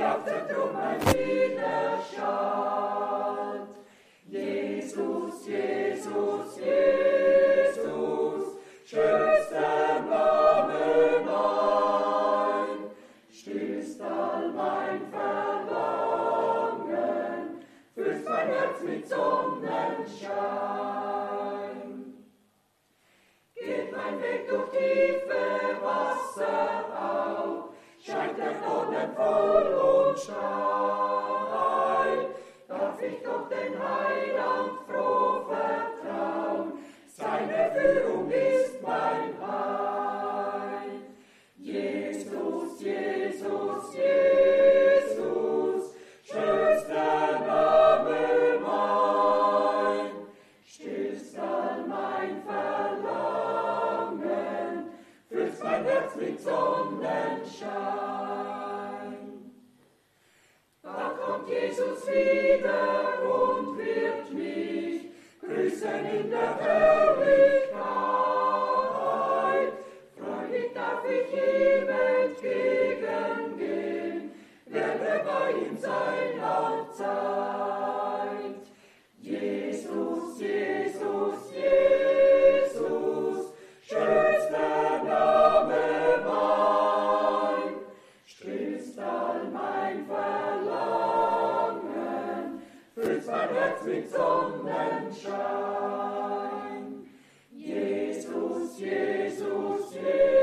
Jagtet drum ein Widerstand. Jesus, Jesus, Jesus, schönster Name mein, stillst all mein Verlangen, füllst mein Herz mit Sonnenschein. Geht mein Weg durch tiefe Wasser scheint der Boden voll und steil. Darf ich doch den Heiland froh vertrauen, seine Führung ist mein Heil. wieder und wird mich grüßen in der Herrlichkeit. Freudig darf ich ihm entgegengehen, werde bei ihm sein auf Zeit. Jesus, Jesus. mit Sonnenschein. Jesus, Jesus, Jesus.